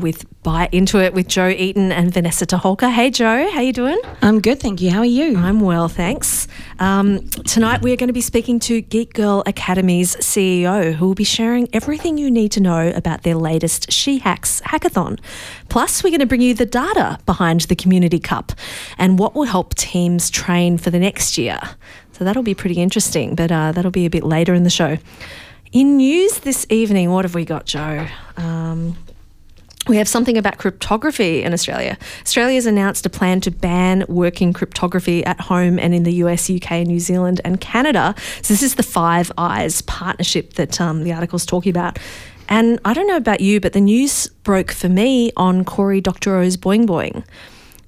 With Bite Into It with Joe Eaton and Vanessa Toholka. Hey Joe, how you doing? I'm good, thank you. How are you? I'm well, thanks. Um, tonight we're going to be speaking to Geek Girl Academy's CEO, who will be sharing everything you need to know about their latest She Hacks hackathon. Plus, we're going to bring you the data behind the Community Cup and what will help teams train for the next year. So that'll be pretty interesting, but uh, that'll be a bit later in the show. In news this evening, what have we got, Joe? Um, we have something about cryptography in Australia. Australia has announced a plan to ban working cryptography at home and in the US, UK, New Zealand, and Canada. So, this is the Five Eyes partnership that um, the article's talking about. And I don't know about you, but the news broke for me on Cory Doctorow's Boing Boing.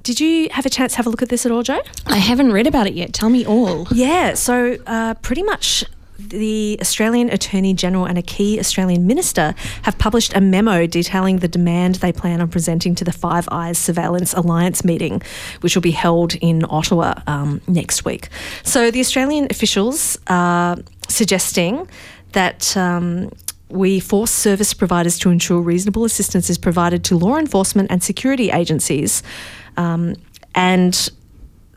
Did you have a chance to have a look at this at all, Joe? I haven't read about it yet. Tell me all. Yeah, so uh, pretty much the Australian Attorney General and a key Australian minister have published a memo detailing the demand they plan on presenting to the Five Eyes Surveillance Alliance meeting, which will be held in Ottawa um, next week. So the Australian officials are suggesting that. Um, we force service providers to ensure reasonable assistance is provided to law enforcement and security agencies. Um, and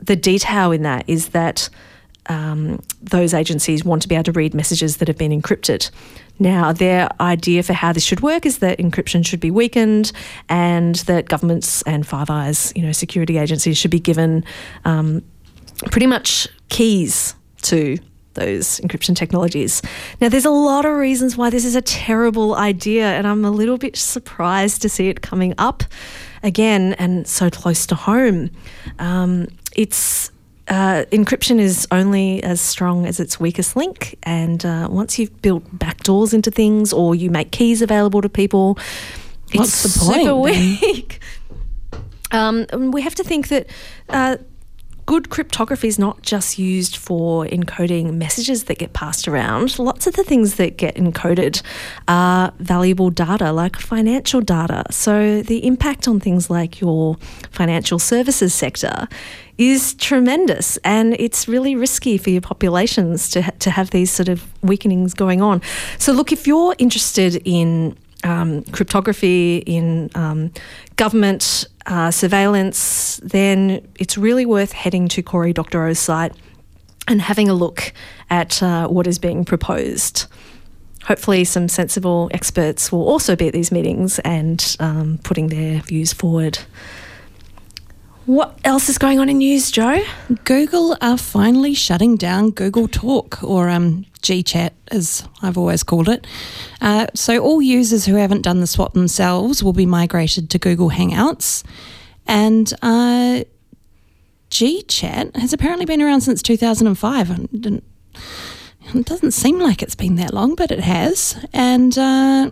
the detail in that is that um, those agencies want to be able to read messages that have been encrypted. Now, their idea for how this should work is that encryption should be weakened, and that governments and Five Eyes, you know, security agencies should be given um, pretty much keys to those encryption technologies. Now, there's a lot of reasons why this is a terrible idea, and I'm a little bit surprised to see it coming up again and so close to home. Um, it's uh, encryption is only as strong as its weakest link, and uh, once you've built backdoors into things or you make keys available to people, What's it's the point, super weak. Um, and we have to think that uh, good cryptography is not just used for encoding messages that get passed around. Lots of the things that get encoded are valuable data, like financial data. So the impact on things like your financial services sector is tremendous, and it's really risky for your populations to ha- to have these sort of weakenings going on. So look, if you're interested in um, cryptography, in um, government uh, surveillance, then it's really worth heading to Cory Doctorow's site and having a look at uh, what is being proposed. Hopefully, some sensible experts will also be at these meetings and um, putting their views forward. What else is going on in news, Joe? Google are finally shutting down Google Talk, or um, GChat, as I've always called it. Uh, so, all users who haven't done the swap themselves will be migrated to Google Hangouts. And uh, GChat has apparently been around since 2005. I It doesn't seem like it's been that long, but it has. And uh,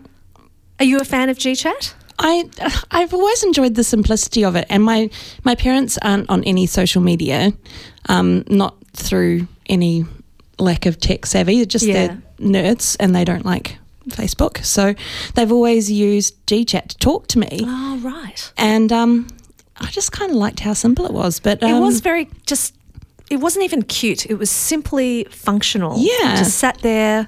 Are you a fan of GChat? I I've always enjoyed the simplicity of it, and my my parents aren't on any social media, um, not through any lack of tech savvy. They're just Yeah. they're nerds, and they don't like Facebook, so they've always used GChat to talk to me, Oh, right. and um, I just kind of liked how simple it was. But um, it was very just. It wasn't even cute. It was simply functional. Yeah. just sat there,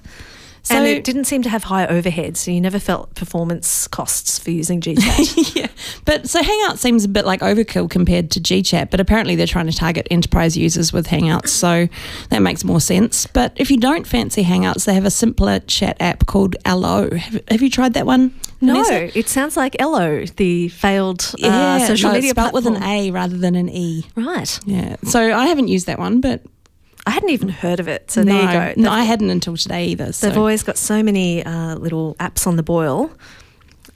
So- and it didn't seem to have high overhead, so you never felt performance costs for using GChat. yeah, but so Hangout seems a bit like overkill compared to GChat, but apparently they're trying to target enterprise users with Hangouts, so that makes more sense. But if you don't fancy Hangouts, they have a simpler chat app called Allo. Have, have you tried that one? no, Vanessa? it sounds like Ello, the failed uh, Yeah, social no, it's media spelt with an. A rather than an E. Right. Yeah, so I haven't used that one, but I hadn't even heard of it. So no, there you go. no, They've- I hadn't until today either. So. They've always got so many uh, little apps on the boil.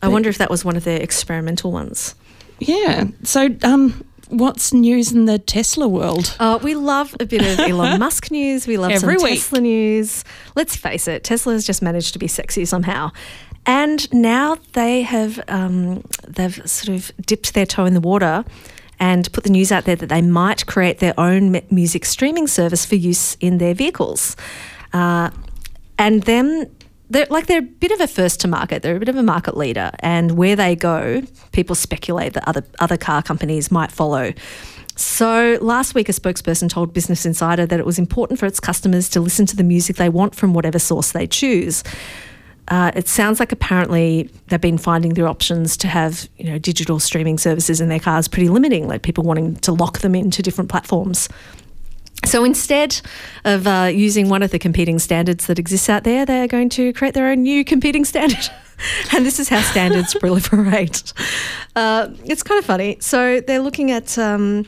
I But- wonder if that was one of their experimental ones. yeah. So, um, what's news in the Tesla world? Uh, we love a bit of Elon Musk news. We love Every some week. Tesla news. Let's face it, Tesla has just managed to be sexy somehow. And now they have um, they've sort of dipped their toe in the water and put the news out there that they might create their own music streaming service for use in their vehicles. Uh, and then they're like they're a bit of a first to market. They're a bit of a market leader, and where they go, people speculate that other other car companies might follow. So, last week, a spokesperson told Business Insider that it was important for its customers to listen to the music they want from whatever source they choose. Uh, it sounds like apparently they've been finding their options to have you know digital streaming services in their cars pretty limiting, like people wanting to lock them into different platforms. So instead of uh, using one of the competing standards that exists out there, they're going to create their own new competing standard. and this is how standards proliferate. Uh, it's kind of funny. So they're looking at. Um,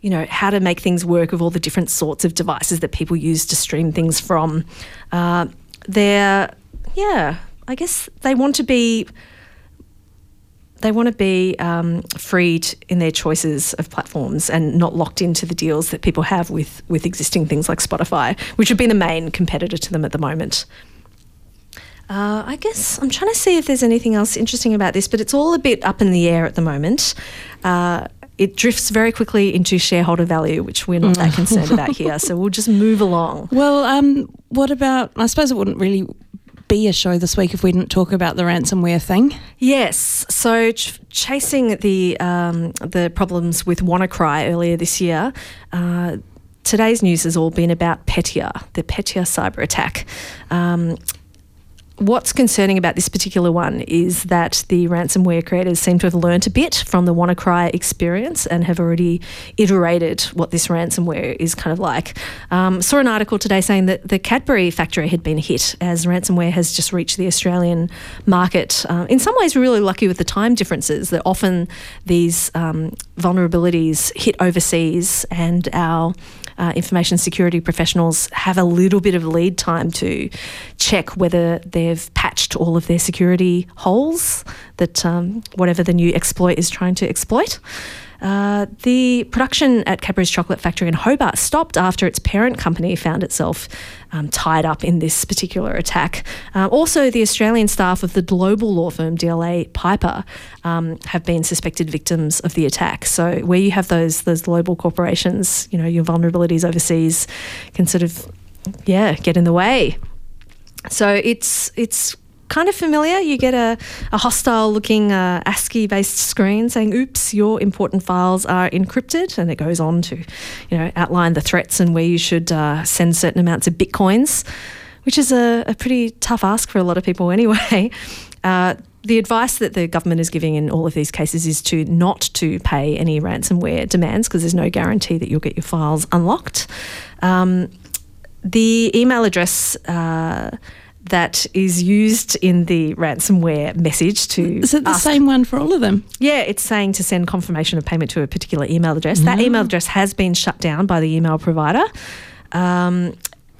you know how to make things work with all the different sorts of devices that people use to stream things from. Uh, they're yeah, I guess they want to be they want to be um, freed in their choices of platforms and not locked into the deals that people have with with existing things like Spotify, which would be the main competitor to them at the moment. Uh, I guess I'm trying to see if there's anything else interesting about this, but it's all a bit up in the air at the moment. Uh, it drifts very quickly into shareholder value, which we're not that concerned about here. So we'll just move along. Well, um, what about? I suppose it wouldn't really be a show this week if we didn't talk about the ransomware thing. Yes. So ch- chasing the um, the problems with WannaCry earlier this year. Uh, today's news has all been about Petya, the Petya cyber attack. Um, What's concerning about this particular one is that the ransomware creators seem to have learnt a bit from the WannaCry experience and have already iterated what this ransomware is kind of like. Um, saw an article today saying that the Cadbury factory had been hit as ransomware has just reached the Australian market. Uh, in some ways, we're really lucky with the time differences that often these um, vulnerabilities hit overseas and our uh, information security professionals have a little bit of lead time to check whether they've patched all of their security holes that um, whatever the new exploit is trying to exploit. Uh, the production at Cadbury's Chocolate Factory in Hobart stopped after its parent company found itself um, tied up in this particular attack. Uh, also, the Australian staff of the global law firm DLA Piper um, have been suspected victims of the attack. So, where you have those those global corporations, you know, your vulnerabilities overseas can sort of, yeah, get in the way. So it's it's kind of familiar. You get a, a hostile looking uh, ASCII based screen saying, oops, your important files are encrypted. And it goes on to you know, outline the threats and where you should uh, send certain amounts of bitcoins, which is a, a, pretty tough ask for a lot of people anyway. Uh, the advice that the government is giving in all of these cases is to not to pay any ransomware demands because there's no guarantee that you'll get your files unlocked. Um, the email address uh, that is used in the ransomware message to. Is it the ask, same one for all of them? Yeah, it's saying to send confirmation of payment to a particular email address. Mm. That email address has been shut down by the email provider. Um,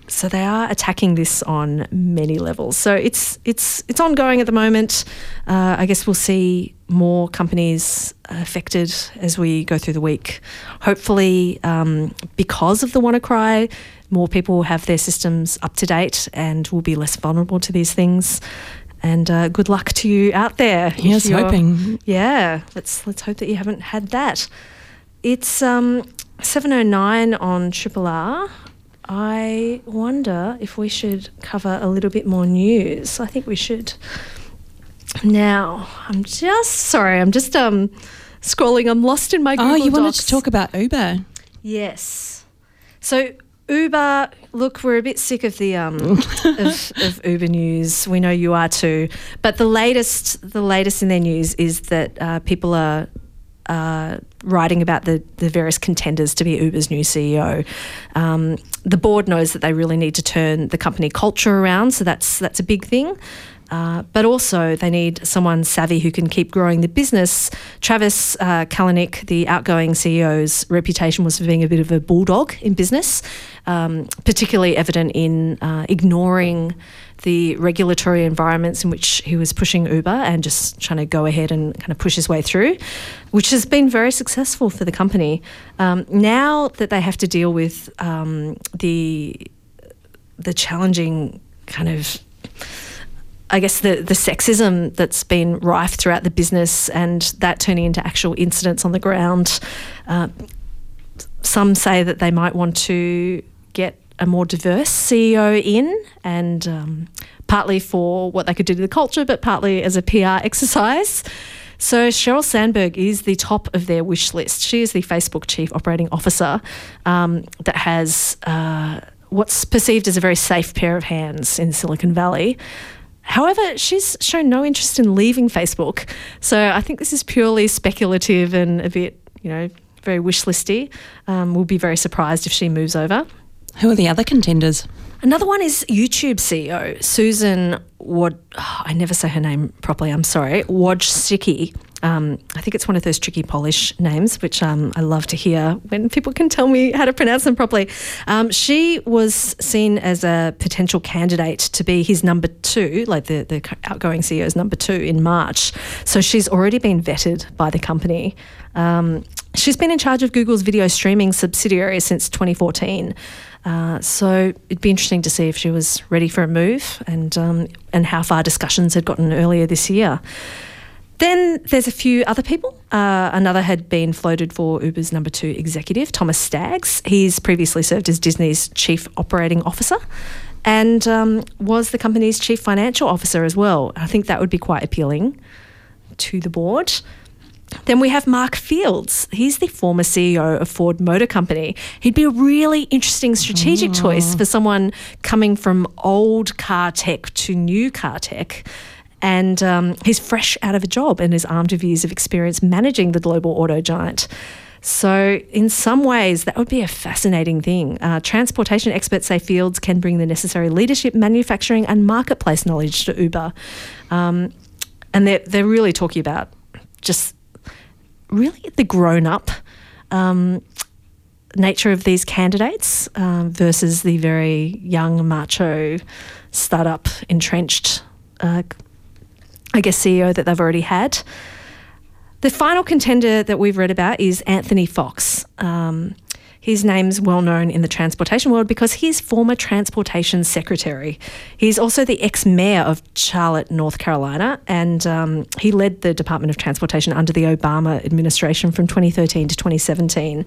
so they are attacking this on many levels. So it's it's it's ongoing at the moment. Uh, I guess we'll see more companies affected as we go through the week. Hopefully, um, because of the WannaCry, more people will have their systems up to date and will be less vulnerable to these things. And uh, good luck to you out there. Yes, hoping. Yeah, let's let's hope that you haven't had that. It's um, 7.09 on Triple R. I wonder if we should cover a little bit more news. I think we should. Now, I'm just sorry, I'm just um scrolling. I'm lost in my Google Oh, you Docs. wanted to talk about Uber. Yes. So Uber, look, we're a bit sick of the um, of, of, Uber news. We know you are too. But the latest, the latest in their news is that uh, people are uh, writing about the, the various contenders to be Uber's new CEO. Um, the board knows that they really need to turn the company culture around, so that's that's a big thing. Uh, but also, they need someone savvy who can keep growing the business. Travis uh, Kalanick, the outgoing CEO's reputation was for being a bit of a bulldog in business, um, particularly evident in uh, ignoring the regulatory environments in which he was pushing Uber and just trying to go ahead and kind of push his way through, which has been very successful for the company. Um, now that they have to deal with um, the the challenging kind of I guess the the sexism that's been rife throughout the business and that turning into actual incidents on the ground. Uh, some say that they might want to get a more diverse CEO in, and um, partly for what they could do to the culture, but partly as a PR exercise. So Sheryl Sandberg is the top of their wish list. She is the Facebook Chief Operating Officer um, that has uh, what's perceived as a very safe pair of hands in Silicon Valley. However, she's shown no interest in leaving Facebook. So I think this is purely speculative and a bit, you know, very wish listy. Um, we'll be very surprised if she moves over. Who are the other contenders? Another one is YouTube CEO Susan Wad. Oh, I never say her name properly. I'm sorry. Wojcicki. Um, I think it's one of those tricky Polish names, which um, I love to hear when people can tell me how to pronounce them properly. Um, she was seen as a potential candidate to be his number two, like the, the outgoing CEO's number two in March. So she's already been vetted by the company. Um, she's been in charge of Google's video streaming subsidiary since 2014. Uh, so it'd be interesting to see if she was ready for a move and um, and how far discussions had gotten earlier this year. Then there's a few other people. Uh, another had been floated for Uber's number two executive, Thomas Staggs. He's previously served as Disney's chief operating officer and um, was the company's chief financial officer as well. I think that would be quite appealing to the board. Then we have Mark Fields. He's the former CEO of Ford Motor Company. He'd be a really interesting strategic oh. choice for someone coming from old car tech to new car tech. And um, he's fresh out of a job and is armed with years of experience managing the global auto giant. So, in some ways, that would be a fascinating thing. Uh, transportation experts say Fields can bring the necessary leadership, manufacturing, and marketplace knowledge to Uber. Um, and they're, they're really talking about just really the grown up um, nature of these candidates um, versus the very young, macho, startup, entrenched, uh, I guess, CEO that they've already had. The final contender that we've read about is Anthony Foxx. Um, his name's well known in the transportation world because he's former transportation secretary. He's also the ex mayor of Charlotte, North Carolina, and um, he led the Department of Transportation under the Obama administration from 2013 to 2017.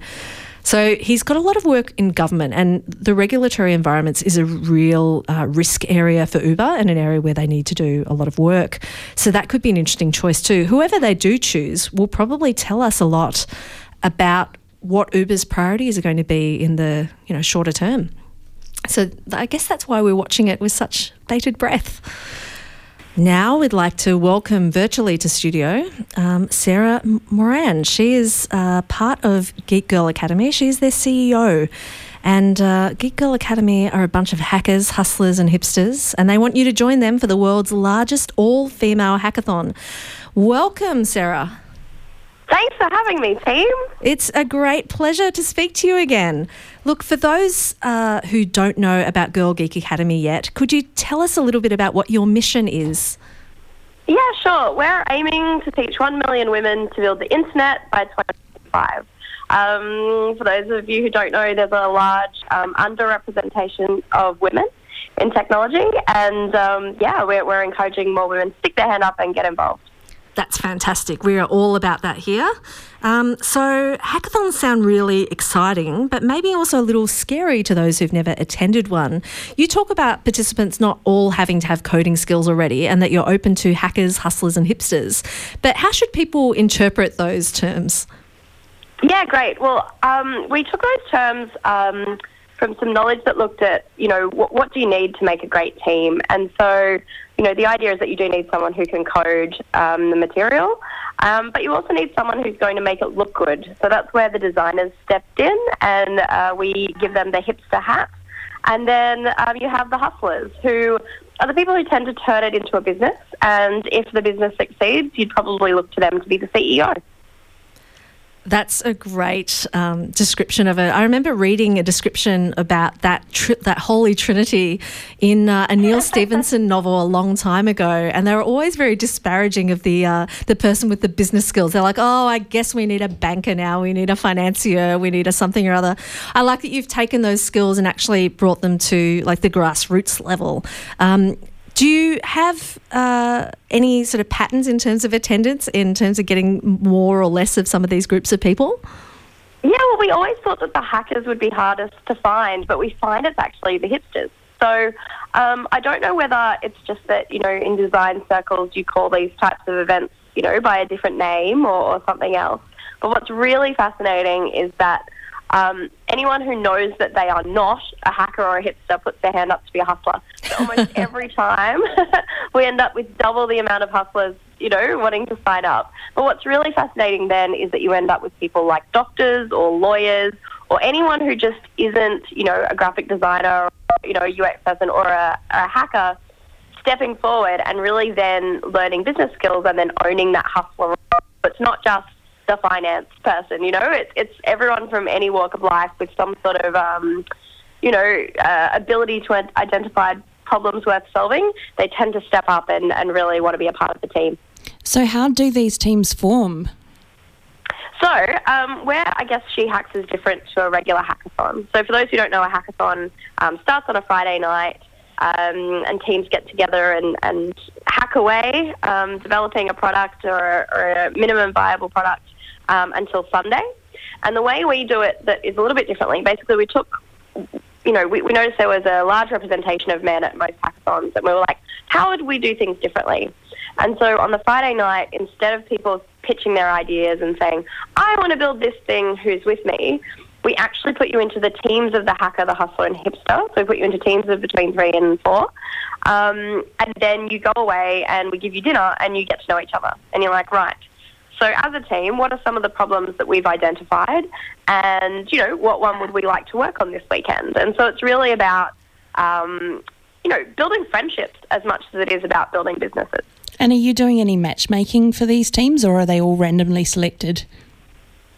So he's got a lot of work in government, and the regulatory environments is a real uh, risk area for Uber and an area where they need to do a lot of work. So that could be an interesting choice too. Whoever they do choose will probably tell us a lot about what Uber's priorities are going to be in the you know shorter term. So I guess that's why we're watching it with such bated breath. Now we'd like to welcome virtually to studio um, Sarah Moran. She is uh, part of Geek Girl Academy. She's their CEO. And uh, Geek Girl Academy are a bunch of hackers, hustlers, and hipsters, and they want you to join them for the world's largest all female hackathon. Welcome, Sarah. Thanks for having me, team. It's a great pleasure to speak to you again. Look, for those uh, who don't know about Girl Geek Academy yet, could you tell us a little bit about what your mission is? Yeah, sure. We're aiming to teach 1 million women to build the internet by 2025. Um, for those of you who don't know, there's a large um, underrepresentation of women in technology, and um, yeah, we're, we're encouraging more women to stick their hand up and get involved. That's fantastic. We are all about that here. Um, so, hackathons sound really exciting, but maybe also a little scary to those who've never attended one. You talk about participants not all having to have coding skills already and that you're open to hackers, hustlers, and hipsters. But how should people interpret those terms? Yeah, great. Well, um, we took those terms. Um, from some knowledge that looked at, you know, what, what do you need to make a great team? And so, you know, the idea is that you do need someone who can code um, the material, um, but you also need someone who's going to make it look good. So that's where the designers stepped in, and uh, we give them the hipster hat. And then um, you have the hustlers who are the people who tend to turn it into a business. And if the business succeeds, you'd probably look to them to be the CEO. That's a great um, description of it. I remember reading a description about that tri- that holy trinity in uh, a Neal Stephenson novel a long time ago, and they were always very disparaging of the uh, the person with the business skills. They're like, "Oh, I guess we need a banker now. We need a financier. We need a something or other." I like that you've taken those skills and actually brought them to like the grassroots level. Um, do you have uh, any sort of patterns in terms of attendance, in terms of getting more or less of some of these groups of people? Yeah, well, we always thought that the hackers would be hardest to find, but we find it's actually the hipsters. So um, I don't know whether it's just that, you know, in design circles you call these types of events, you know, by a different name or, or something else. But what's really fascinating is that um, anyone who knows that they are not a hacker or a hipster puts their hand up to be a hustler. So almost every time we end up with double the amount of hustlers, you know, wanting to sign up. But what's really fascinating then is that you end up with people like doctors or lawyers or anyone who just isn't, you know, a graphic designer, or, you know, a UX person or a, a hacker stepping forward and really then learning business skills and then owning that hustler. It's not just the finance person. You know, it's it's everyone from any walk of life with some sort of um, you know uh, ability to identify problems worth solving. They tend to step up and, and really want to be a part of the team. So, how do these teams form? So, um, where I guess She Hacks is different to a regular hackathon. So, for those who don't know, a hackathon um, starts on a Friday night. Um, and teams get together and, and hack away, um, developing a product or, or, a minimum viable product um, until Sunday. And the way we do it that is a little bit differently, basically we took, you know, we, we noticed there was a large representation of men at most hackathons and we were like, how would we do things differently? And so on the Friday night, instead of people pitching their ideas and saying, I want to build this thing, who's with me? We actually put you into the teams of the hacker, the hustler, and hipster. So we put you into teams of between three and four. Um, and then you go away and we give you dinner and you get to know each other. And you're like, right, so, as a team, what are some of the problems that we've identified, and you know, what one would we like to work on this weekend? And so, it's really about um, you know building friendships as much as it is about building businesses. And are you doing any matchmaking for these teams, or are they all randomly selected?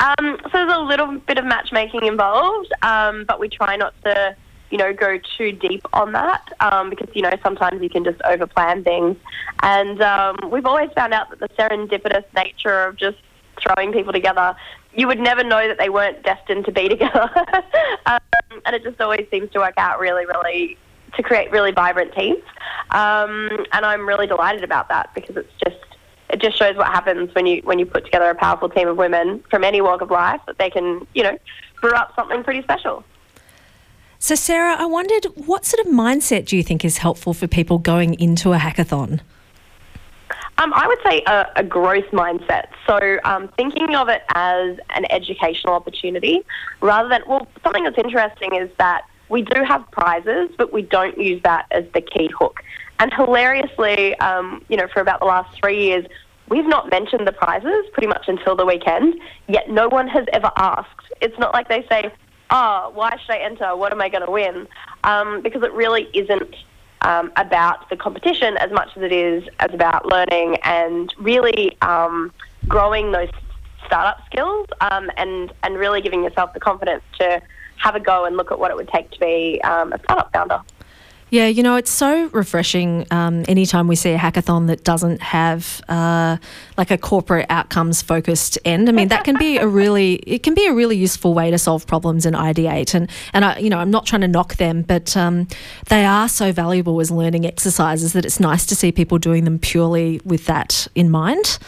Um, so there's a little bit of matchmaking involved, um, but we try not to you know, go too deep on that um, because, you know, sometimes you can just overplan things. And um, we've always found out that the serendipitous nature of just throwing people together, you would never know that they weren't destined to be together. um, and it just always seems to work out really, really to create really vibrant teams. Um, and I'm really delighted about that because it's just it just shows what happens when you when you put together a powerful team of women from any walk of life that they can you know brew up something pretty special. So, Sarah, I wondered what sort of mindset do you think is helpful for people going into a hackathon? Um, I would say a, a growth mindset. So, um, thinking of it as an educational opportunity rather than, well, something that's interesting is that we do have prizes, but we don't use that as the key hook. And hilariously, um, you know, for about the last three years, we've not mentioned the prizes pretty much until the weekend, yet no one has ever asked. It's not like they say, oh, why should I enter? What am I going to win? Um, because it really isn't um, about the competition as much as it is as about learning and really um, growing those startup skills um, and and really giving yourself the confidence to have a go and look at what it would take to be um, a startup founder. Yeah, you know, it's so refreshing um, anytime we see a hackathon that doesn't have uh, like a corporate outcomes focused end. I mean, that can be a really it can be a really useful way to solve problems and ideate. And and I, you know, I'm not trying to knock them, but um, they are so valuable as learning exercises that it's nice to see people doing them purely with that in mind.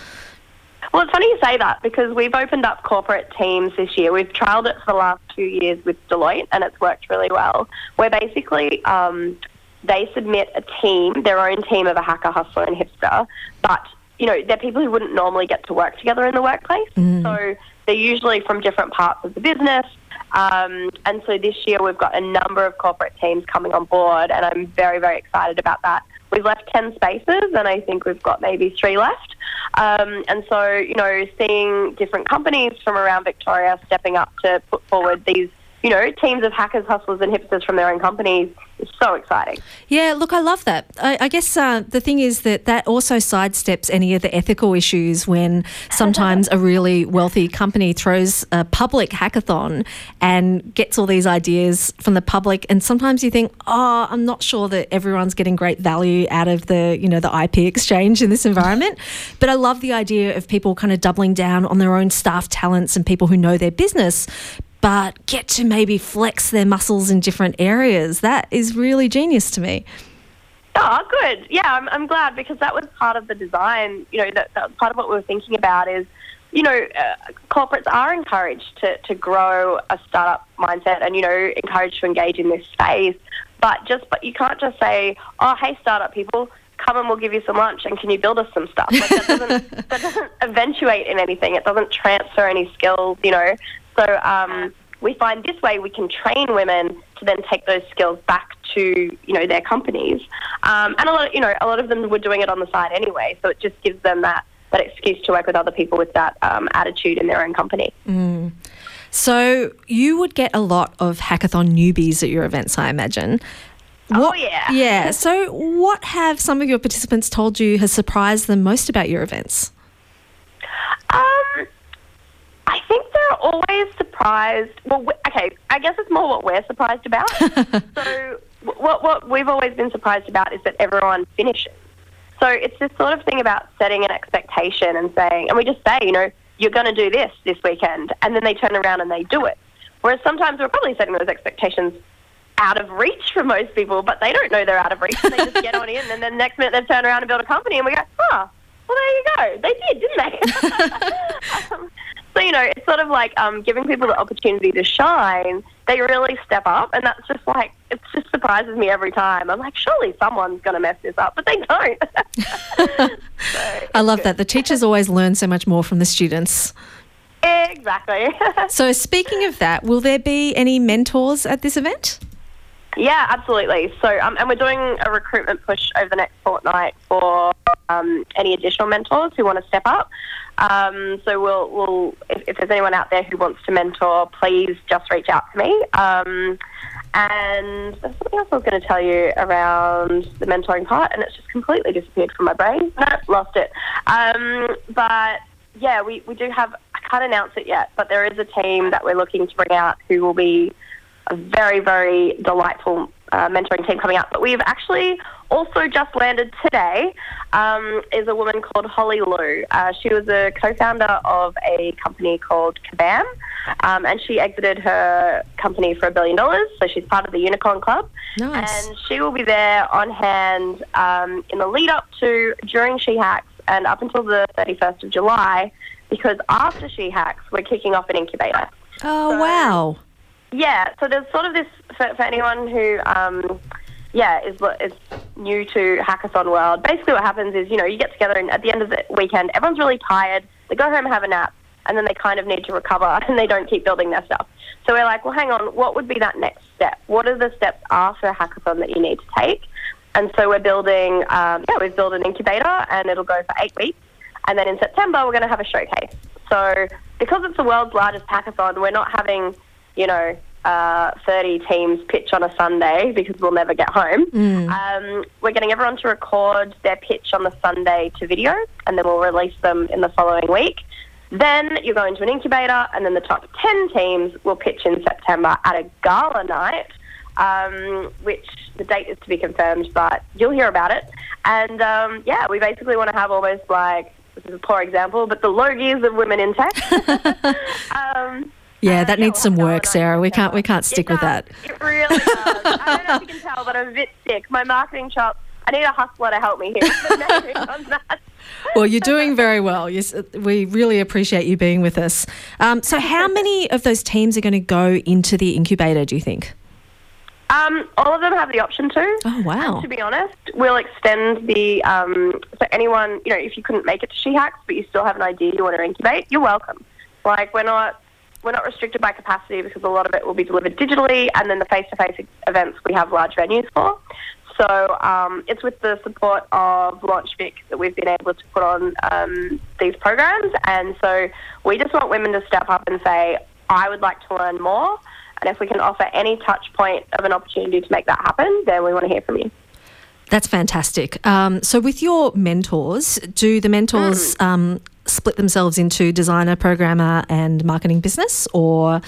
Well, it's funny you say that because we've opened up corporate teams this year. We've trialled it for the last two years with Deloitte, and it's worked really well. We're basically um, they submit a team, their own team of a hacker, hustler, and hipster, but you know they're people who wouldn't normally get to work together in the workplace. Mm. So they're usually from different parts of the business. Um, and so this year we've got a number of corporate teams coming on board, and I'm very, very excited about that. We've left 10 spaces, and I think we've got maybe three left. Um, and so, you know, seeing different companies from around Victoria stepping up to put forward these you know, teams of hackers, hustlers, and hipsters from their own companies is so exciting. Yeah, look, I love that. I, I guess uh, the thing is that that also sidesteps any of the ethical issues when sometimes a really wealthy company throws a public hackathon and gets all these ideas from the public, and sometimes you think, oh, I'm not sure that everyone's getting great value out of the, you know, the IP exchange in this environment. but I love the idea of people kind of doubling down on their own staff talents and people who know their business but get to maybe flex their muscles in different areas. That is really genius to me. Oh, good. Yeah, I'm, I'm glad because that was part of the design. You know, that, that was part of what we were thinking about is, you know, uh, corporates are encouraged to, to grow a startup mindset and, you know, encouraged to engage in this space. But just, but you can't just say, oh, hey, startup people, come and we'll give you some lunch and can you build us some stuff? Like that doesn't that doesn't eventuate in anything. It doesn't transfer any skills, you know. So um, we find this way we can train women to then take those skills back to you know their companies. Um, and a lot, of, you know, a lot of them were doing it on the side anyway. So it just gives them that that excuse to work with other people with that um, attitude in their own company. So you would get a lot of hackathon newbies at your events, I imagine. Oh, yeah. Yeah. So what have some of your participants told you has surprised them most about your events? I think they're always surprised. Well, we- okay, I guess it's more what we're surprised about. so, what what we've always been surprised about is that everyone finishes. So it's this sort of thing about setting an expectation and saying, and we just say, you know, you're going to do this this weekend, and then they turn around and they do it. Whereas sometimes we're probably setting those expectations out of reach for most people, but they don't know they're out of reach. And they just get on in, and then next minute they've turned around and built a company, and we go, oh, well, there you go. They did, didn't they? um, so, you know, it's sort of like um, giving people the opportunity to shine. They really step up, and that's just like, it just surprises me every time. I'm like, surely someone's going to mess this up, but they don't. So, I love that. The teachers always learn so much more from the students. exactly. So, speaking of that, will there be any mentors at this event? Yeah, absolutely. So, um, and we're doing a recruitment push over the next fortnight for um, any additional mentors who want to step up. Um, so, we'll, we'll if, if there's anyone out there who wants to mentor, please just reach out to me. Um, and there's something else I was going to tell you around the mentoring part, and it's just completely disappeared from my brain. Lost it. Um, but yeah, we, we do have, I can't announce it yet, but there is a team that we're looking to bring out who will be a very, very delightful uh, mentoring team coming up. But we've actually also just landed today um, is a woman called Holly Liu. Uh, she was a co-founder of a company called Kabam, um, and she exited her company for a billion dollars. So she's part of the Unicorn Club. Nice. And she will be there on hand um, in the lead up to, during She Hacks, and up until the 31st of July, because after She Hacks, we're kicking off an incubator. Oh, So- wow. Yeah, so there's sort of this for, for anyone who, um, yeah, is is new to hackathon world. Basically, what happens is you know you get together and at the end of the weekend, everyone's really tired. They go home and have a nap, and then they kind of need to recover, and they don't keep building their stuff. So we're like, well, hang on, what would be that next step? What are the steps after a hackathon that you need to take? And so we're building, um, yeah, we've built an incubator, and it'll go for eight weeks. And then in September, we're going to have a showcase. So because it's the world's largest hackathon, we're not having, you know, uh, 30 teams pitch on a Sunday because we'll never get home. Um, we're getting everyone to record their pitch on the Sunday to video, and then we'll release them in the following week. Then you go into an incubator, and then the top 10 teams will pitch in September at a gala night, um, which the date is to be confirmed, but you'll hear about it. And um, yeah, we basically want to have almost like this is a poor example, but the Logies of women in tech. um, Yeah, uh, that needs some work, Sarah. We can't we can't stick It with that. It really does. I don't know if you can tell, but I'm a bit sick. My marketing chops. I need a hustler to help me here. Well, you're doing very well. Yes, we really appreciate you being with us. Um, so, how many of those teams are going to go into the incubator? Do you think? Um, all of them have the option to. Oh, wow. And to be honest, we'll extend the um, so anyone you know if you couldn't make it to She Hacks, but you still have an idea you want to incubate, you're welcome. Like we're not we're not restricted by capacity because a lot of it will be delivered digitally, and then the face-to-face events we have large venues for. So um, it's with the support of LaunchVic that we've been able to put on um, these programs, and so we just want women to step up and say, "I would like to learn more." And if we can offer any touch point of an opportunity to make that happen, then we want to hear from you. That's fantastic. Um, so, with your mentors, do the mentors um, split themselves into designer, programmer, and marketing business, or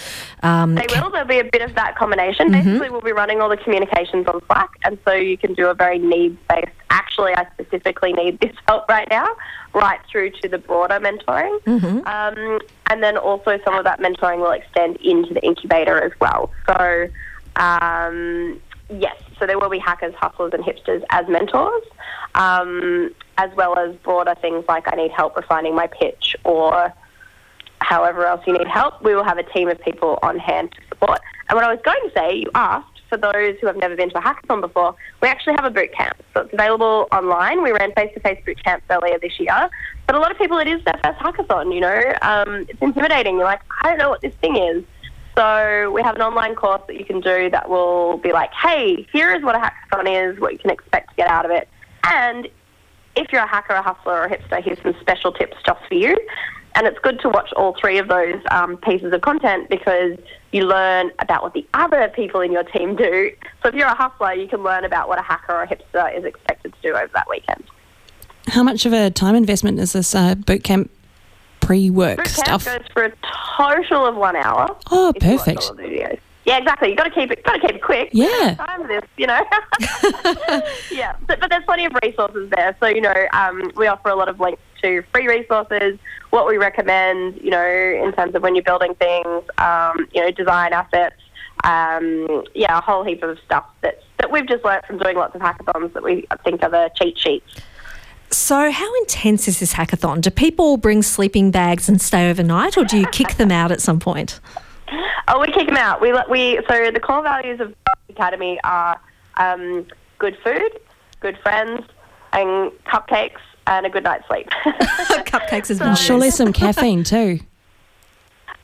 um, They will. There'll be a bit of that combination. Basically, we'll be running all the communications on Slack, and so you can do a very needs-based. Actually, I specifically need this help right now, right through to the broader mentoring, um, and then also some of that mentoring will extend into the incubator as well. So, um, yes, so there will be hackers, hustlers, and hipsters as mentors, um, as well as broader things like I need help refining my pitch or however else you need help, we will have a team of people on hand to support. And what I was going to say, you asked for those who have never been to a hackathon before, we actually have a boot camp. So it's available online. We ran face-to-face boot camps earlier this year. But a lot of people, it is their first hackathon, you know. Um, it's intimidating. You're like, I don't know what this thing is. So we have an online course that you can do that will be like, hey, here is what a hackathon is, what you can expect to get out of it. And if you're a hacker, a hustler, or a hipster, here's some special tips just for you. And it's good to watch all three of those um, pieces of content because you learn about what the other people in your team do. So if you're a hustler, you can learn about what a hacker or a hipster is expected to do over that weekend. How much of a time investment is this uh, bootcamp pre-work Boot stuff? camp goes for a total of one hour. Oh, if you watch perfect. All of the videos. Yeah, exactly. You got to keep it. Got to keep it quick. Yeah. Time this, you know. yeah, but, but there's plenty of resources there. So you know, um, we offer a lot of links to free resources. What we recommend, you know, in terms of when you're building things, um, you know, design assets. Um, yeah, a whole heap of stuff that that we've just learnt from doing lots of hackathons that we think are the cheat sheets. So, how intense is this hackathon? Do people bring sleeping bags and stay overnight, or do you kick them out at some point? Oh, we kick them out. We let- we so the core values of Academy are um, good food, good friends, and cupcakes and a good night's sleep. Cupcakes is And nice. surely some caffeine too.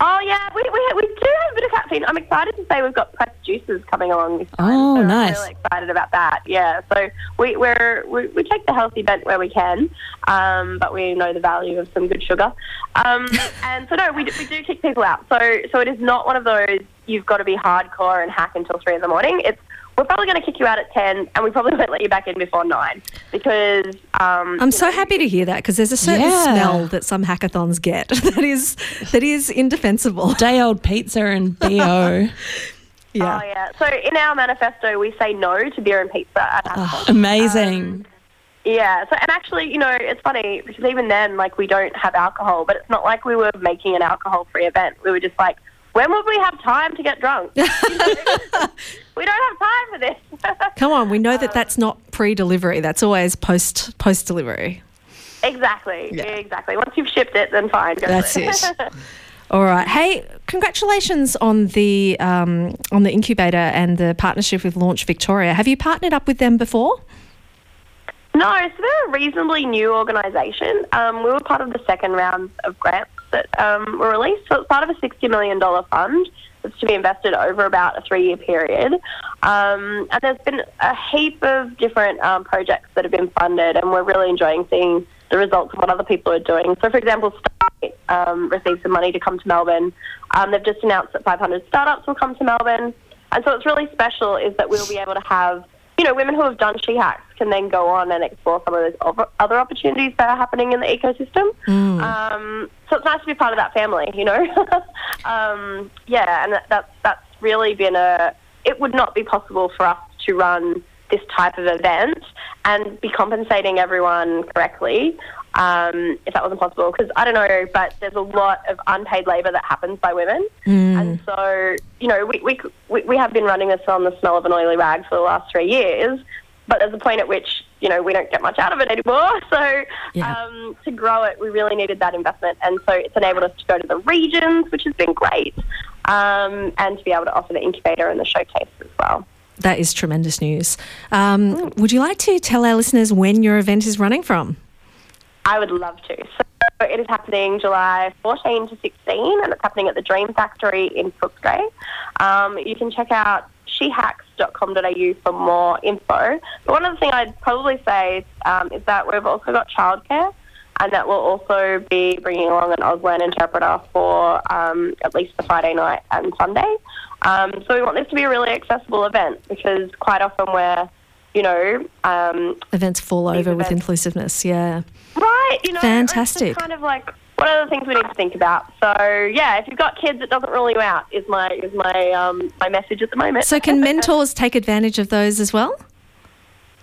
Oh yeah, we, we we do have a bit of caffeine. I'm excited to say we've got pressed juices coming along this time. Oh, so nice. I'm really excited about that. Yeah, so we we're, we we take the healthy bent where we can, um, but we know the value of some good sugar. Um, and so no, we do, we do kick people out. So so it is not one of those you've got to be hardcore and hack until three in the morning. It's we're probably going to kick you out at 10 and we probably won't let you back in before 9 because um, I'm so know, happy to hear that because there's a certain Yeah. smell that some hackathons get that is that is indefensible. Day old pizza and bo. Yeah. Oh yeah. So in our manifesto, we say no to beer and pizza at hackathons. Amazing. Yeah. So and actually, you know, it's funny because even then, like, we don't have alcohol, but it's not like we were making an alcohol-free event. We were just like, when would we have time to get drunk? You know? we don't have time for this. Come on, we know that that's not pre-delivery. That's always post post delivery. exactly. Yeah. Exactly. Once you've shipped it, then fine. Go That's for it. All right. Hey, congratulations on the um, on the incubator and the partnership with Launch Victoria. Have you partnered up with them before? No, so they're a reasonably new organisation. Um, we were part of the second round of grants that um, were released. So it's part of a $60 million fund that's to be invested over about a three year period. Um, and there's been a heap of different um, projects that have been funded, and we're really enjoying seeing the results of what other people are doing. So, for example, Stargate um, received some money to come to Melbourne. Um, they've just announced that 500 startups will come to Melbourne. And so, what's really special is that we'll be able to have you know, women who have done she hacks can then go on and explore some of those other- other opportunities that are happening in the ecosystem. Um, so it's nice to be part of that family, you know. um, yeah, and that, that's that's really been a. It would not be possible for us to run this type of event and be compensating everyone correctly um, if that wasn't possible. Because I don't know, but there's a lot of unpaid labour that happens by women, and so you know we, we we we have been running this on the smell of an oily rag for the last three years. But there's a point at which you know we don't get much out of it anymore. So Yeah. um, to grow it, we really needed that investment, and so it's enabled us to go to the regions, which has been great, um, and to be able to offer the incubator and the showcase as well. That is tremendous news. Um, would you like to tell our listeners when your event is running from? I would love to. So it is happening July 14 to 16, and it's happening at the Dream Factory in Footscray. Um, you can check out shehacks.com.au for more info. But one other thing I'd probably say um, is that we've also got childcare, and that we'll also be bringing along an Auslan interpreter for um, at least the Friday night and Sunday. Um, so we want this to be a really accessible event because quite often we're, you know, um, Events fall over with inclusiveness. Yeah. Right, you know, Fantastic. kind of like what are the things we need to think about? So yeah, if you've got kids, it doesn't rule you out. Is my is my um, my message at the moment. So can mentors take advantage of those as well?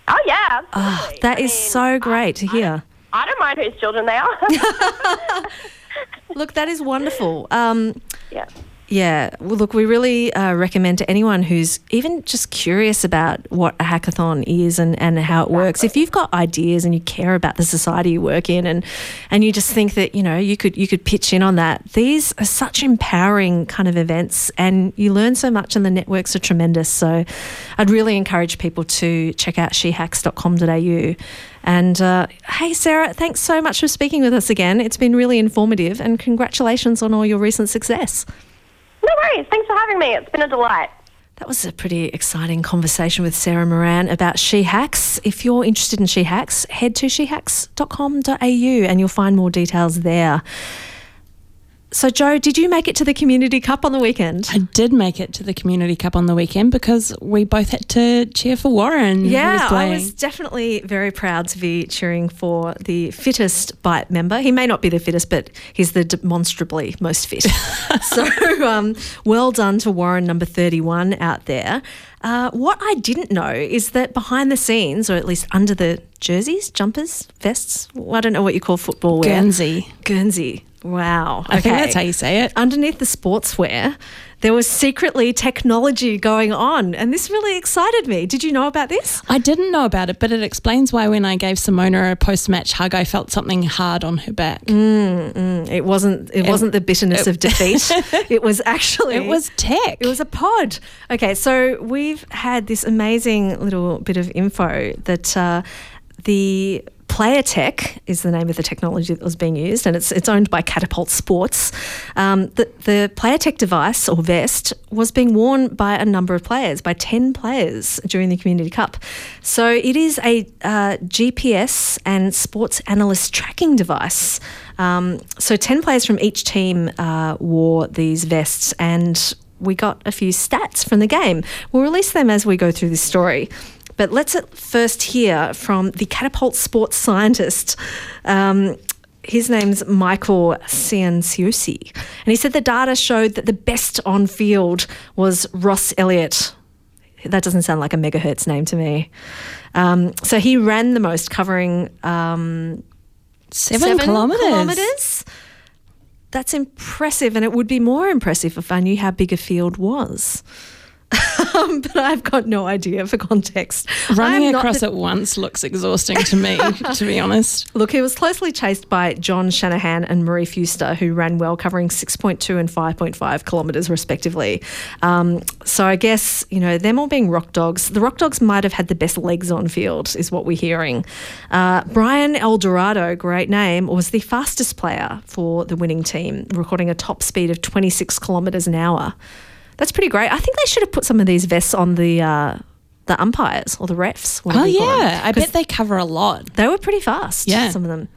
oh yeah, Oh, that I is mean, so great to hear. I don't mind whose children they are. Look, that is wonderful. Um, yeah. Yeah, well, look, we really uh, recommend to anyone who's even just curious about what a hackathon is and, and how it works. If you've got ideas and you care about the society you work in, and and you just think that you know you could you could pitch in on that, these are such empowering kind of events, and you learn so much, and the networks are tremendous. So, I'd really encourage people to check out shehacks.com.au. And uh, hey, Sarah, thanks so much for speaking with us again. It's been really informative, and congratulations on all your recent success. No worries. Thanks for having me. It's been a delight. That was a pretty exciting conversation with Sarah Moran about She Hacks. If you're interested in She Hacks, head to shehacks.com.au and you'll find more details there. So, Joe, did you make it to the Community Cup on the weekend? I did make it to the Community Cup on the weekend because we both had to cheer for Warren. Yeah, was I was definitely very proud to be cheering for the fittest bite member. He may not be the fittest, but he's the demonstrably most fit. so, um, well done to Warren, number 31 out there. Uh, what I didn't know is that behind the scenes, or at least under the jerseys, jumpers, vests, I don't know what you call football wear. Guernsey. Guernsey. Wow. I think okay. that's how you say it. Underneath the sportswear, there was secretly technology going on, and this really excited me. Did you know about this? I didn't know about it, but it explains why when I gave Simona a post-match hug, I felt something hard on her back. It wasn't. It, wasn't the bitterness of defeat. it was actually. It was tech. It was a pod. Okay, so we've had this amazing little bit of info that uh, the PlayerTek is the name of the technology that was being used, and it's it's owned by Catapult Sports. Um, the the PlayerTek device or vest was being worn by a number of players, by ten players during the Community Cup. So it is a uh, GPS and sports analyst tracking device. Um, so ten players from each team uh, wore these vests, and we got a few stats from the game. We'll release them as we go through this story. But let's first hear from the Catapult sports scientist. Um, his name's Michael Cianciosi. And he said the data showed that the best on field was Ross Elliott. That doesn't sound like a megahertz name to me. Um, so he ran the most, covering um, seven, kilometers. kilometres. That's impressive, and it would be more impressive if I knew how big a field was. Um, but I've got no idea for context. Running across the- it once looks exhausting to me, to be honest. Look, he was closely chased by John Shanahan and Marie Fuster, who ran well, covering 6.2 and 5.5 kilometres respectively. Um, so I guess, you know, them all being rock dogs, the rock dogs might have had the best legs on field, is what we're hearing. Uh, Brian Eldorado, great name, was the fastest player for the winning team, recording a top speed of 26 kilometres an hour. That's pretty great. I think they should have put some of these vests on the. Uh, the umpires or the refs. Oh, whatever you call them. yeah. I bet they cover a lot. they were pretty fast. Yeah. some of them.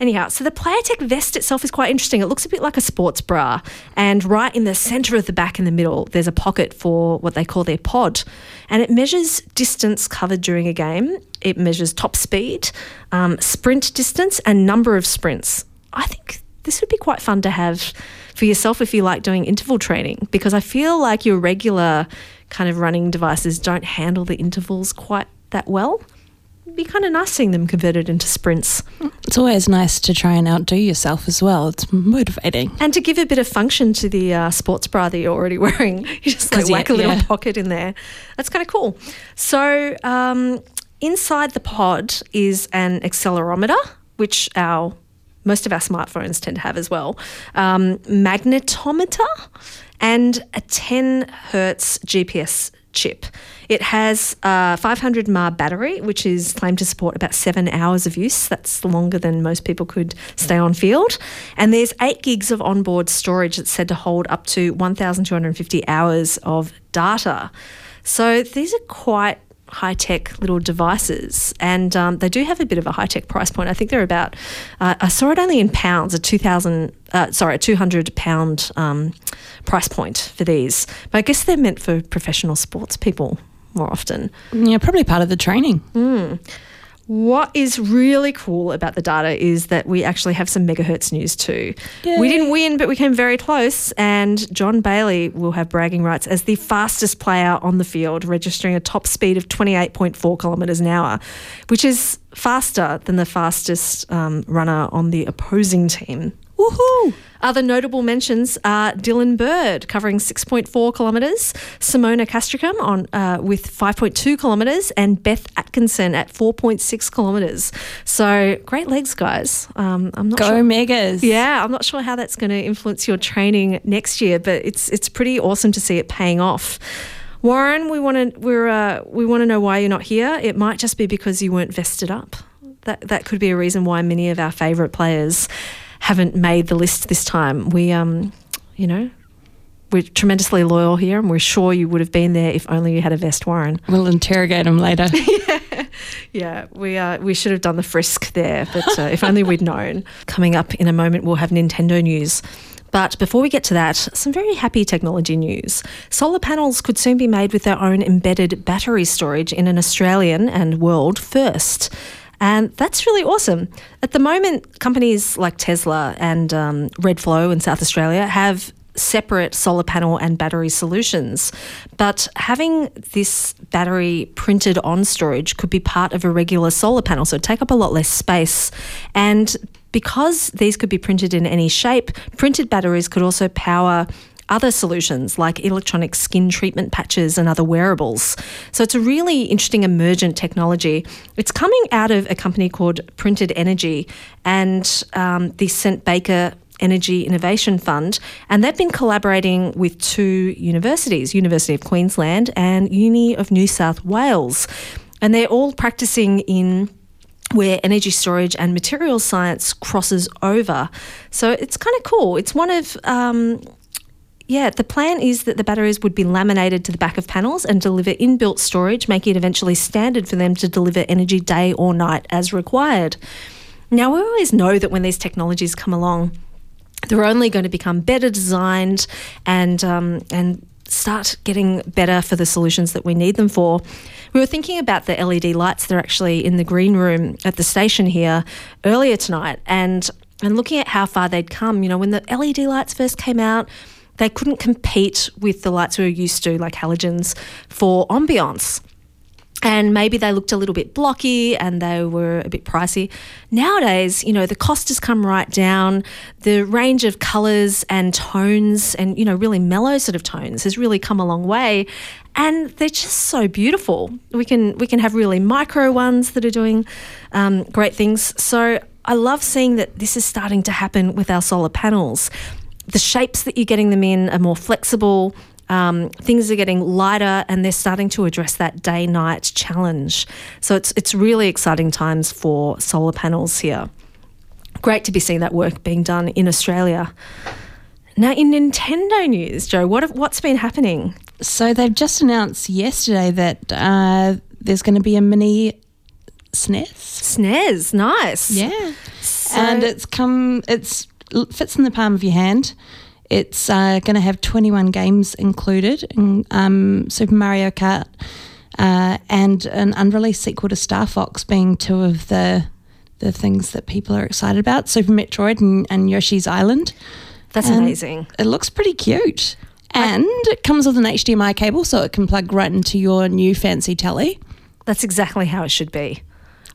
Anyhow, so the PlayerTek vest itself is quite interesting. It looks a bit like a sports bra, and right in the center of the back in the middle, there's a pocket for what they call their pod, and it measures distance covered during a game. It measures top speed, um, sprint distance, and number of sprints. I think this would be quite fun to have for yourself if you like doing interval training, because I feel like your regular kind of running devices don't handle the intervals quite that well it'd be kind of nice seeing them converted into sprints. It's always nice to try and outdo yourself as well. It's motivating. And to give a bit of function to the uh, sports bra that you're already wearing, you just like 'Cause, yeah, whack a little yeah. pocket in there. That's kind of cool. So, um, inside the pod is an accelerometer, which our most of our smartphones tend to have as well, um, magnetometer, and a 10 hertz GPS chip. It has a 500 mAh battery, which is claimed to support about seven hours of use. That's longer than most people could stay on field. And there's eight gigs of onboard storage that's said to hold up to 1,250 hours of data. So these are quite high tech little devices, and um, they do have a bit of a high tech price point. I think they're about, uh, I saw it only in pounds, a 2,000, uh, sorry, a 200 pound um, price point for these. But I guess they're meant for professional sports people more often. Yeah, probably part of the training. What is really cool about the data is that we actually have some megahertz news too. We didn't win, but we came very close. And John Bailey will have bragging rights as the fastest player on the field, registering a top speed of 28.4 kilometres an hour, which is faster than the fastest um, runner on the opposing team. Woohoo! Other notable mentions are Dylan Bird covering 6.4 kilometres, Simona Castricum on uh, with 5.2 kilometres, and Beth Atkinson at 4.6 kilometres. So great legs, guys. Um, I'm not Go sure. Megas. Yeah, I'm not sure how that's going to influence your training next year, but it's it's pretty awesome to see it paying off. Warren, we want to we're uh, we want to know why you're not here. It might just be because you weren't vested up. That that could be a reason why many of our favourite players haven't made the list this time. We um, you know, we're tremendously loyal here, and we're sure you would have been there if only you had a vest, Warren. We'll interrogate him later. Yeah, we uh, we should have done the frisk there, but uh, if only we'd known. Coming up in a moment, we'll have Nintendo news. But before we get to that, some very happy technology news. Solar panels could soon be made with their own embedded battery storage in an Australian and world first. And that's really awesome. At the moment, companies like Tesla and um, Redflow in South Australia have separate solar panel and battery solutions. But having this battery printed on storage could be part of a regular solar panel, so take up a lot less space. And because these could be printed in any shape, printed batteries could also power other solutions like electronic skin treatment patches and other wearables. So it's a really interesting emergent technology. It's coming out of a company called Printed Energy and um, the St. Baker Energy Innovation Fund, and they've been collaborating with two universities, University of Queensland and Uni of New South Wales. And they're all practicing in where energy storage and materials science crosses over. So it's kind of cool. It's one of um, yeah, the plan is that the batteries would be laminated to the back of panels and deliver inbuilt storage, making it eventually standard for them to deliver energy day or night as required. Now, we always know that when these technologies come along, they're only going to become better designed and um, and start getting better for the solutions that we need them for. We were thinking about the LED lights that are actually in the green room at the station here earlier tonight, and and looking at how far they'd come. You know, when the LED lights first came out, they couldn't compete with the lights we were used to, like halogens, for ambiance and maybe they looked a little bit blocky and they were a bit pricey. Nowadays, you know, the cost has come right down. The range of colours and tones and, you know, really mellow sort of tones has really come a long way. And they're just so beautiful. We can we can have really micro ones that are doing um, great things. So I love seeing that this is starting to happen with our solar panels. The shapes that you're getting them in are more flexible. Um, things are getting lighter and they're starting to address that day night challenge. So it's, it's really exciting times for solar panels here. Great to be seeing that work being done in Australia. Now, in Nintendo news, Joe, what have, what's been happening? So they've just announced yesterday that uh, there's going to be a mini SNES. SNES, nice. Yeah, So- and it's come. It's it fits in the palm of your hand. It's uh, going to have 21 games included, in, um, Super Mario Kart, uh, and an unreleased sequel to Star Fox being two of the the things that people are excited about. Super Metroid and, and Yoshi's Island. That's And amazing. It looks pretty cute. And it comes with an HDMI cable, so it can plug right into your new fancy telly. That's exactly how it should be.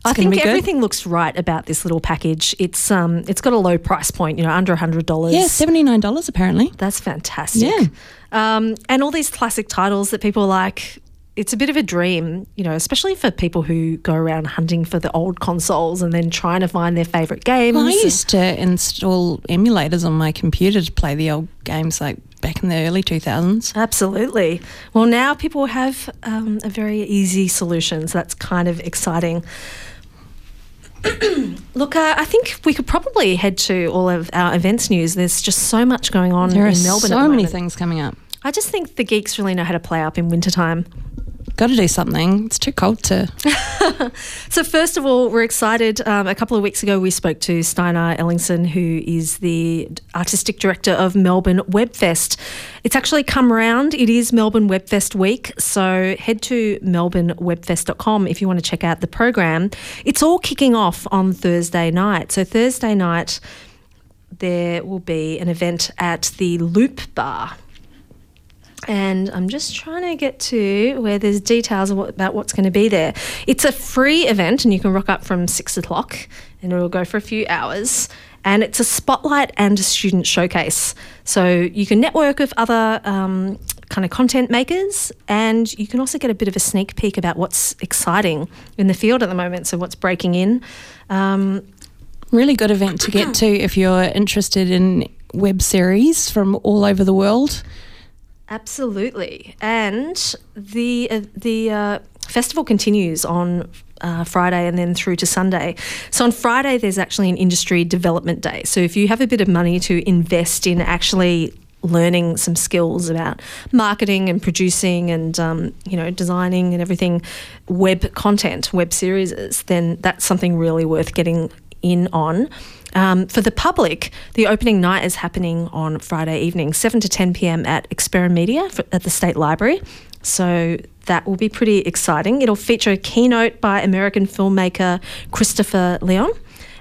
I think good. everything looks right about this little package. It's um, it's got a low price point, you know, under hundred dollars. Yeah, seventy nine dollars apparently. That's fantastic. Yeah. Um, and all these classic titles that people like. It's a bit of a dream, you know, especially for people who go around hunting for the old consoles and then trying to find their favourite games. Well, I used to install emulators on my computer to play the old games like back in the early two thousands. Absolutely. Well, now people have um, a very easy solution, so that's kind of exciting. Look, uh, I think we could probably head to all of our events news. There's just so much going on There in Melbourne. at so many things coming up. I just think the geeks really know how to play up in wintertime. Got to do something. It's too cold to. So, first of all, we're excited. Um, a couple of weeks ago, we spoke to Steinar Ellingsen, who is the artistic director of Melbourne Webfest. It's actually come round. It is Melbourne Webfest week. So, head to melbournewebfest.com if you want to check out the program. It's all kicking off on Thursday night. So, Thursday night, there will be an event at the Loop Bar. And I'm just trying to get to where there's details about what's going to be there. It's a free event, and you can rock up from six o'clock, and it will go for a few hours. and it's a spotlight and a student showcase. So you can network with other um, kind of content makers, and you can also get a bit of a sneak peek about what's exciting in the field at the moment. So what's breaking in. Um, really good event to get to if you're interested in web series from all over the world. Absolutely, and the uh, the uh, festival continues on uh, Friday and then through to Sunday. So on Friday, there's actually an industry development day. So if you have a bit of money to invest in actually learning some skills about marketing and producing and um, you know designing and everything web content web series then that's something really worth getting in on um, for the public, the opening night is happening on Friday evening, 7 to 10 pm at Experimedia for, at the State Library. So that will be pretty exciting. It'll feature a keynote by American filmmaker Christopher Leon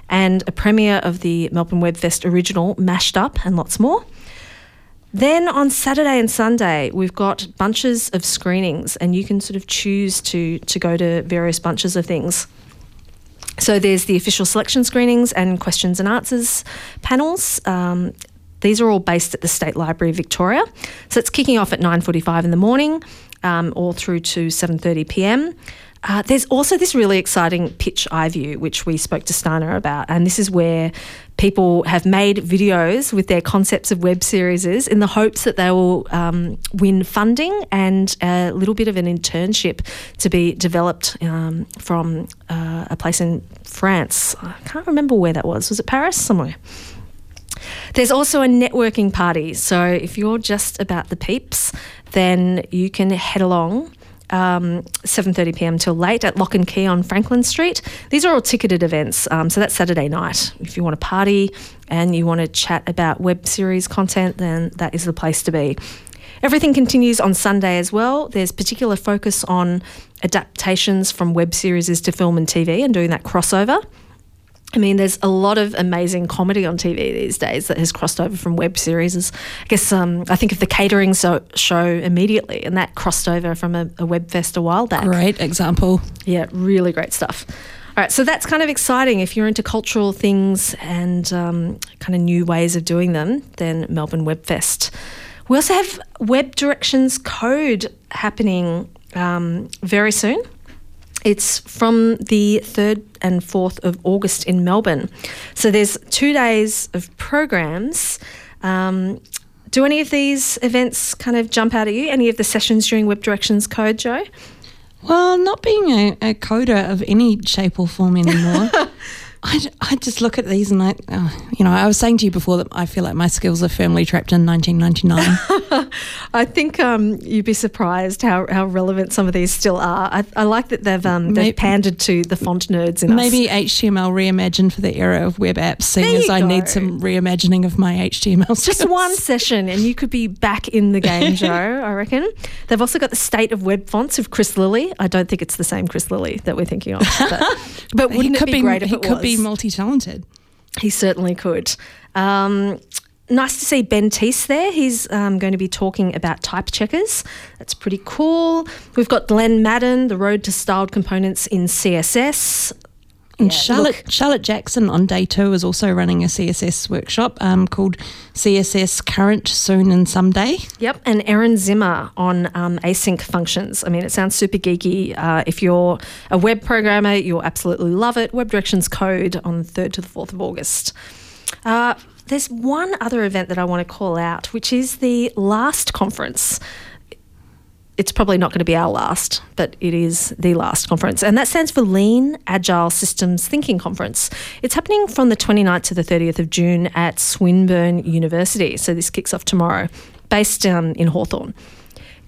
and a premiere of the Melbourne Webfest original Mashed Up and lots more. Then on Saturday and Sunday, we've got bunches of screenings, and you can sort of choose to, to go to various bunches of things. So there's the official selection screenings and questions and answers panels. Um, these are all based at the State Library of Victoria. So it's kicking off at 9:45 in the morning, um, all through to 7:30 p.m. Uh, there's also this really exciting pitch eye view, which we spoke to Stana about, and this is where people have made videos with their concepts of web series in the hopes that they will um, win funding and a little bit of an internship to be developed um, from uh, a place in France. I can't remember where that was. Was it Paris? Somewhere. There's also a networking party. So if you're just about the peeps, then you can head along um, 7.30 p.m. till late at Lock and Key on Franklin Street. These are all ticketed events, um, so that's Saturday night. If you want to party and you want to chat about web series content, then that is the place to be. Everything continues on Sunday as well. There's particular focus on adaptations from web series to film and TV and doing that crossover. I mean, there's a lot of amazing comedy on TV these days that has crossed over from web series. I guess um, I think of the Katering so- show immediately, and that crossed over from a, a web fest a while back. Great example. Yeah, really great stuff. All right, so that's kind of exciting. If you're into cultural things and um, kind of new ways of doing them, then Melbourne Web Fest. We also have Web Directions Code happening um, very soon. It's from the 3rd and 4th of August in Melbourne. So there's two days of programs. Um, do any of these events kind of jump out at you? Any of the sessions during Web Directions Code, Joe? Well, not being a, a coder of any shape or form anymore. I, I just look at these and I, uh, you know, I was saying to you before that I feel like my skills are firmly trapped in 1999. I think um, you'd be surprised how, how relevant some of these still are. I, I like that they've um, they've maybe, pandered to the font nerds in maybe us. Maybe HTML reimagined for the era of web apps, seeing as I need some reimagining of my HTML skills. Just one session and you could be back in the game, Joe. I reckon. They've also got the state of web fonts of Chris Lilley. I don't think it's the same Chris Lilley that we're thinking of. But, but wouldn't it be, be great if it was? Multi talented. He certainly could. Um, nice to see Ben Teese there. He's um, going to be talking about type checkers. That's pretty cool. We've got Glen Maddern, the road to styled components in CSS. And yeah, Charlotte look. Charlotte Jackson on day two is also running a CSS workshop um, called CSS Current Soon and Someday. Yep, and Erin Zimmer on um, async functions. I mean, it sounds super geeky. Uh, if you're a web programmer, you'll absolutely love it. Web Directions Code on the third to the fourth of August. Uh, there's one other event that I want to call out, which is the last conference it's probably not going to be our last, but it is the last conference. And that stands for Lean Agile Systems Thinking Conference. It's happening from the 29th to the 30th of June at Swinburne University. So this kicks off tomorrow, based um, in Hawthorn.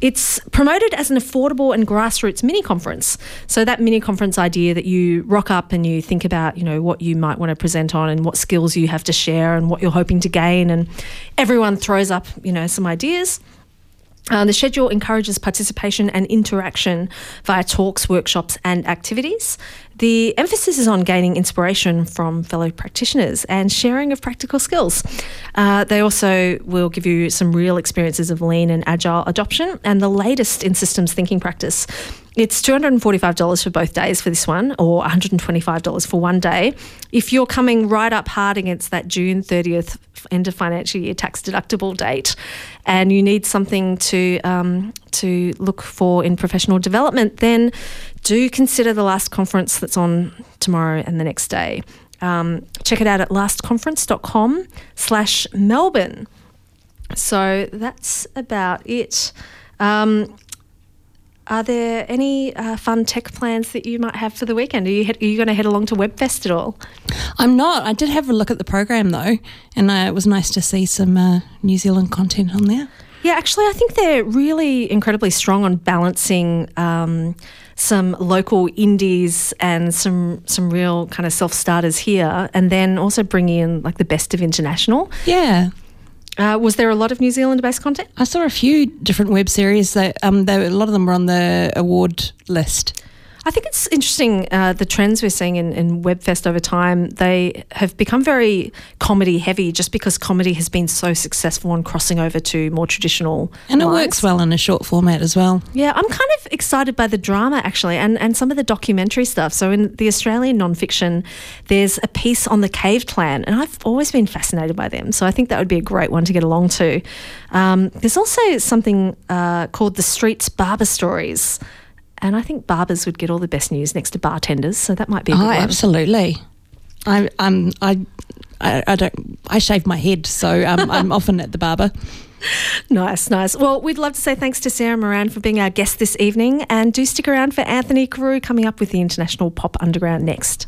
It's promoted as an affordable and grassroots mini conference. So that mini conference idea that you rock up and you think about, you know, what you might want to present on and what skills you have to share and what you're hoping to gain and everyone throws up, you know, some ideas Uh, the schedule encourages participation and interaction via talks, workshops, and activities. The emphasis is on gaining inspiration from fellow practitioners and sharing of practical skills. Uh, they also will give you some real experiences of lean and agile adoption and the latest in systems thinking practice. It's $245 for both days for this one, or $125 for one day. If you're coming right up hard against that June 30th end of financial year tax deductible date, and you need something to um, to look for in professional development, then do consider the last conference that's on tomorrow and the next day. Um, check it out at lastconference.com slash Melbourne. So that's about it. Um, are there any uh, fun tech plans that you might have for the weekend? Are you, head, are you going to head along to WebFest at all? I'm not. I did have a look at the program though, and uh, it was nice to see some uh, New Zealand content on there. Yeah, actually, I think they're really incredibly strong on balancing um, some local indies and some some real kind of self starters here, and then also bringing in like the best of international. Yeah. Uh, was there a lot of New Zealand based content? I saw a few different web series that um, they, a lot of them were on the award list. I think it's interesting uh, the trends we're seeing in, in WebFest over time. They have become very comedy heavy just because comedy has been so successful on crossing over to more traditional. And it works well in a short format as well. Yeah, I'm kind of excited by the drama actually and, and some of the documentary stuff. So, in the Australian nonfiction, there's a piece on the Cave Clan, and I've always been fascinated by them. So, I think that would be a great one to get along to. Um, there's also something uh, called the Streets Barber Stories. And I think barbers would get all the best news next to bartenders, so that might be a good Oh, absolutely. I, I'm I, I, I don't I shave my head, so um, I'm often at the barber. Nice, nice. Well, we'd love to say thanks to Sarah Moran for being our guest this evening, and do stick around for Anthony Carew coming up with the International Pop Underground next.